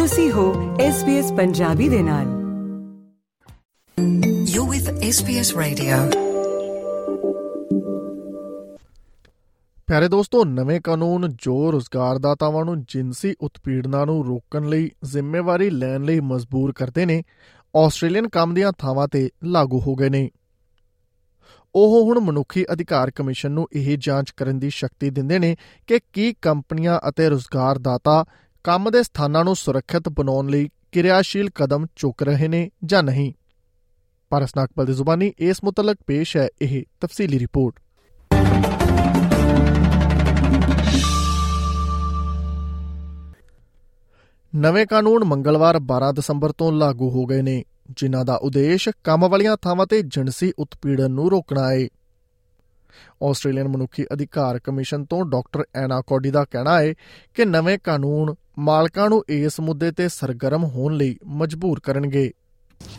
ਤੁਸੀਂ ਹੋ SBS ਪੰਜਾਬੀ ਦੇ ਨਾਲ You're with SBS Radio. ਪਿਆਰੇ ਦੋਸਤੋ ਨਵੇਂ ਕਾਨੂੰਨ ਜੋ ਰੁਜ਼ਗਾਰਦਾਤਾਵਾਂ ਨੂੰ ਜਿੰਸੀ ਉਤਪੀੜਨਾਂ ਨੂੰ ਰੋਕਣ ਲਈ ਜ਼ਿੰਮੇਵਾਰੀ ਲੈਣ ਲਈ ਮਜਬੂਰ ਕਰਦੇ ਨੇ ਆਸਟ੍ਰੇਲੀਅਨ ਕੰਮ ਦੀਆਂ ਥਾਵਾਂ ਤੇ ਲਾਗੂ ਹੋ ਗਏ ਨੇ ਉਹ ਹੁਣ ਮਨੁੱਖੀ ਅਧਿਕਾਰ ਕਮਿਸ਼ਨ ਨੂੰ ਇਹ ਜਾਂਚ ਕਰਨ ਦੀ ਸ਼ਕਤੀ ਦਿੰਦੇ ਨੇ ਕਿ ਕੀ ਕੰਪਨੀਆਂ ਅਤੇ ਰੁਜ਼ਗਾਰਦਾਤਾ ਕੰਮ ਦੇ ਸਥਾਨਾਂ ਨੂੰ ਸੁਰੱਖਿਅਤ ਬਣਾਉਣ ਲਈ ਕਿਰਿਆਸ਼ੀਲ ਕਦਮ ਚੁੱਕ ਰਹੇ ਨੇ ਜਾਂ ਨਹੀਂ? ਪਾਰਸ ਨਾਕਪਲ ਦੀ ਜ਼ੁਬਾਨੀ ਇਸ ਮੁਤਲਕ ਪੇਸ਼ ਹੈ, ਇਹ ਤਫਸੀਲੀ ਰਿਪੋਰਟ। ਨਵੇਂ ਕਾਨੂੰਨ ਮੰਗਲਵਾਰ 12 ਦਸੰਬਰ ਤੋਂ ਲਾਗੂ ਹੋ ਗਏ ਨੇ, ਜਿਨ੍ਹਾਂ ਦਾ ਉਦੇਸ਼ ਕੰਮ ਵਾਲੀਆਂ ਥਾਵਾਂ ਤੇ ਜਿਣਸੀ ਉਤਪੀੜਨ ਨੂੰ ਰੋਕਣਾ ਹੈ ਆਸਟ੍ਰੇਲੀਅਨ ਮਨੁੱਖੀ ਅਧਿਕਾਰ ਕਮਿਸ਼ਨ ਤੋਂ ਡਾਕਟਰ ਐਨਾ ਕੋਡੀ ਦਾ ਕਹਿਣਾ ਹੈ ਕਿ ਨਵੇਂ ਕਾਨੂੰਨ ਮਾਲਕਾਂ ਨੂੰ ਇਸ ਮੁੱਦੇ ਤੇ ਸਰਗਰਮ ਹੋਣ ਲਈ ਮਜਬੂਰ ਕਰਨਗੇ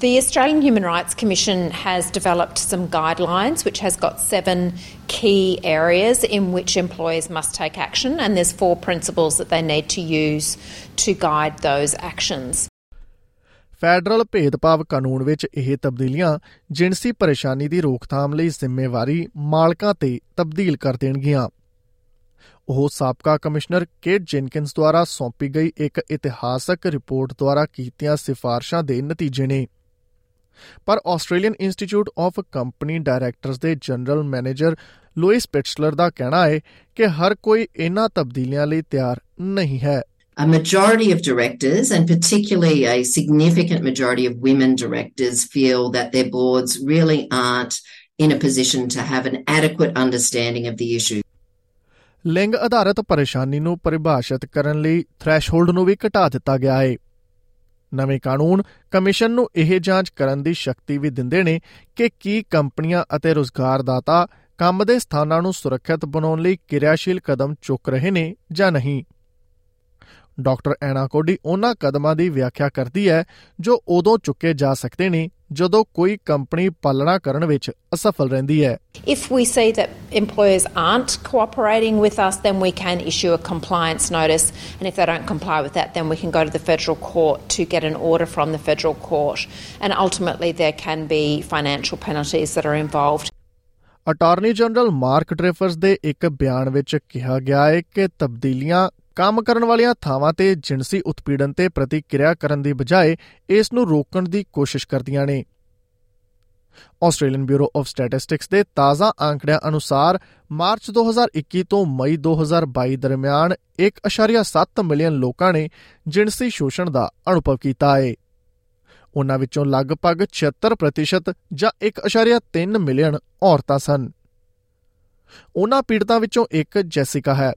The Australian Human Rights Commission has developed some guidelines which has got seven key areas in which employers must take action and there's four principles that they need to use to guide those actions. Federal ਭੇਦਭਾਵ ਕਾਨੂੰਨ ਵਿੱਚ ਇਹ ਤਬਦੀਲੀਆਂ ਜਿਣਸੀ ਪਰੇਸ਼ਾਨੀ ਦੀ ਰੋਕਥਾਮ ਲਈ ਜ਼ਿੰਮੇਵਾਰੀ ਮਾਲਕਾਂ ਤੇ ਤਬਦੀਲ ਕਰ ਦੇਣਗੀਆਂ ਉਹ ਸਾਬਕਾ ਕਮਿਸ਼ਨਰ ਕੇਟ ਜੈਨਕਿੰਸ ਦੁਆਰਾ ਸੌਂਪੀ ਗਈ ਇੱਕ ਇਤਿਹਾਸਕ ਰਿਪੋਰਟ ਦੁਆਰਾ ਕੀਤੀਆਂ ਸਿਫਾਰਸ਼ਾਂ ਦੇ ਨਤੀਜੇ ਨੇ ਪਰ Australian Institute of Company Directors ਦੇ ਜਨਰਲ ਮੈਨੇਜਰ ਲੂਇਸ ਪਿਟਸਲਰ ਦਾ ਕਹਿਣਾ ਹੈ ਕਿ ਹਰ ਕੋਈ ਇਹਨਾਂ ਤਬਦੀਲੀਆਂ ਲਈ ਤਿਆਰ ਨਹੀਂ ਹੈ a majority of directors, and particularly a significant majority of women directors, feel that their boards really aren't in a position to have an adequate understanding of the issue. ਲਿੰਗ ਆਧਾਰਿਤ ਪਰੇਸ਼ਾਨੀ ਨੂੰ ਪਰਿਭਾਸ਼ਿਤ ਕਰਨ ਲਈ ਥ੍ਰੈਸ਼ਹੋਲਡ ਨੂੰ ਵੀ ਘਟਾ ਦਿੱਤਾ ਗਿਆ ਹੈ ਨਵੇਂ ਕਾਨੂੰਨ ਕਮਿਸ਼ਨ ਨੂੰ ਇਹ ਜਾਂਚ ਕਰਨ ਦੀ ਸ਼ਕਤੀ ਵੀ ਦਿੰਦੇ ਨੇ ਕਿ ਕੀ ਕੰਪਨੀਆਂ ਅਤੇ ਰੁਜ਼ਗਾਰਦਾਤਾ ਕੰਮ ਦੇ ਸਥਾਨਾਂ ਨੂੰ ਸੁਰੱਖਿਅਤ ਬਣਾਉਣ ਲਈ ਕਿਰਿਆਸ਼ੀਲ ਕਦਮ ਚੁੱਕ ਰਹੇ ਨੇ ਜਾਂ ਨਹੀਂ। ਡਾਕਟਰ ਐਨਾ ਕੋਡੀ ਉਹਨਾਂ ਕਦਮਾਂ ਦੀ ਵਿਆਖਿਆ ਕਰਦੀ ਹੈ ਜੋ ਉਦੋਂ ਚੁੱਕੇ ਜਾ ਸਕਦੇ ਨੇ ਜਦੋਂ ਕੋਈ ਕੰਪਨੀ ਪਾਲਣਾ ਕਰਨ ਵਿੱਚ ਅਸਫਲ ਰਹਿੰਦੀ ਹੈ If we see that employers aren't cooperating with us, then we can issue a compliance notice. And if they don't comply with that, then we can go to the federal court to get an order from the federal court. And ultimately, there can be financial penalties that are involved. Attorney general Mark Dreyfus ਦੇ ਇੱਕ ਬਿਆਨ ਵਿੱਚ ਕਿਹਾ ਗਿਆ ਹੈ ਕਿ ਤਬਦੀਲੀਆਂ ਕੰਮ ਕਰਨ ਵਾਲੀਆਂ ਥਾਵਾਂ ਤੇ ਜਿਣਸੀ ਉਤਪੀੜਨ ਤੇ ਪ੍ਰਤੀਕਿਰਿਆ ਕਰਨ ਦੀ ਬਜਾਏ ਇਸ ਨੂੰ ਰੋਕਣ ਦੀ ਕੋਸ਼ਿਸ਼ ਕਰਦੀਆਂ ਨੇ। ਆਸਟ੍ਰੇਲੀਅਨ ਬਿਊਰੋ ਆਫ ਸਟੈਟਿਸਟਿਕਸ ਦੇ ਤਾਜ਼ਾ ਅੰਕੜਿਆਂ ਅਨੁਸਾਰ ਮਾਰਚ 2021 ਤੋਂ ਮਈ 2022 ਦਰਮਿਆਨ 1.7 ਮਿਲੀਅਨ ਲੋਕਾਂ ਨੇ ਜਿਣਸੀ ਸ਼ੋਸ਼ਣ ਦਾ ਅਨੁਭਵ ਕੀਤਾ ਹੈ। ਉਹਨਾਂ ਵਿੱਚੋਂ ਲਗਭਗ 76% ਜਾਂ 1.3 ਮਿਲੀਅਨ ਔਰਤਾਂ ਸਨ ਉਹਨਾਂ ਪੀੜਤਾਂ ਵਿੱਚੋਂ ਇੱਕ ਜੈਸਿਕਾ ਹੈ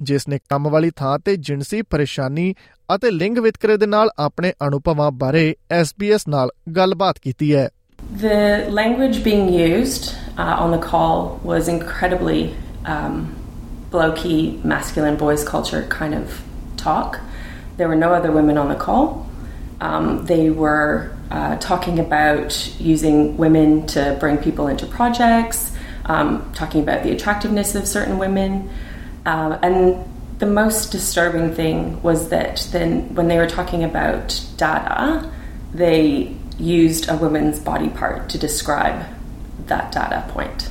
ਜਿਸ ਨੇ ਕੰਮ ਵਾਲੀ ਥਾਂ ਤੇ ਜਿਣਸੀ ਪਰੇਸ਼ਾਨੀ ਅਤੇ ਲਿੰਗ ਵਿਤਕਰੇ ਦੇ ਨਾਲ ਆਪਣੇ ਅਨੁਭਵਾਂ ਬਾਰੇ SBS ਨਾਲ ਗੱਲਬਾਤ ਕੀਤੀ ਹੈ The language being used uh, on the call was incredibly um, blokey, masculine boys culture kind of talk. There were no other women on the call. Um, they were uh, talking about using women to bring people into projects, um, talking about the attractiveness of certain women. Uh, and the most disturbing thing was that then when they were talking about data, they used a woman's body part to describe that data point.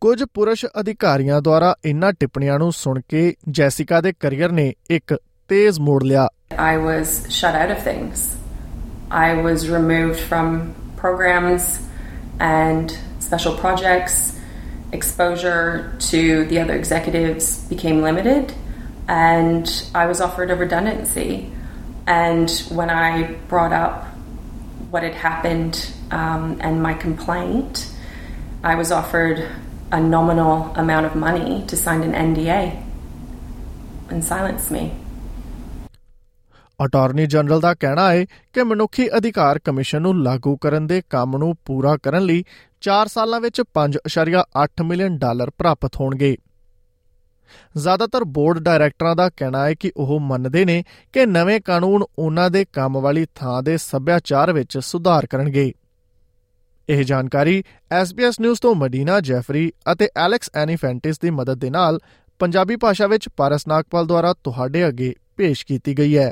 ਕੁਝ ਪੁਰਸ਼ ਅਧਿਕਾਰੀਆਂ ਦੁਆਰਾ ਇਨ੍ਹਾਂ ਟਿੱਪਣੀਆਂ ਨੂੰ ਸੁਣ ਕੇ Jessica ਦੇ career ਨੇ ਇੱਕ ਤੇਜ਼ ਮੋੜ ਲਿਆ I was shut out of things. I was removed from programs and special projects. Exposure to the other executives became limited, and I was offered a redundancy. And when I brought up what had happened um, and my complaint, I was offered a nominal amount of money to sign an NDA and silence me. Attorney general ਦਾ ਕਹਿਣਾ ਹੈ ਕਿ ਮਨੁੱਖੀ ਅਧਿਕਾਰ commission ਨੂੰ ਲਾਗੂ ਕਰਨ ਦੇ ਕੰਮ ਨੂੰ ਪੂਰਾ ਕਰਨ ਲਈ 4 ਸਾਲਾਂ ਵਿੱਚ 5.8 ਮਿਲੀਅਨ ਡਾਲਰ ਪ੍ਰਾਪਤ ਹੋਣਗੇ। ਜ਼ਿਆਦਾਤਰ ਬੋਰਡ ਡਾਇਰੈਕਟਰਾਂ ਦਾ ਕਹਿਣਾ ਹੈ ਕਿ ਉਹ ਮੰਨਦੇ ਨੇ ਕਿ ਨਵੇਂ ਕਾਨੂੰਨ ਉਹਨਾਂ ਦੇ ਕੰਮ ਵਾਲੀ ਥਾਂ ਦੇ ਸੱਭਿਆਚਾਰ ਵਿੱਚ ਸੁਧਾਰ ਕਰਨਗੇ। ਇਹ ਜਾਣਕਾਰੀ SBS ਨਿਊਜ਼ ਤੋਂ ਮਦੀਨਾ ਜੈਫਰੀ ਅਤੇ ਐਲੈਕਸ ਐਨੀਫੈਂਟਿਸ ਦੀ ਮਦਦ ਦੇ ਨਾਲ ਪੰਜਾਬੀ ਭਾਸ਼ਾ ਵਿੱਚ ਪਾਰਸ ਨਾਗਪਾਲ ਦੁਆਰਾ ਤੁਹਾਡੇ ਅੱਗੇ ਪੇਸ਼ ਕੀਤੀ ਗਈ ਹੈ।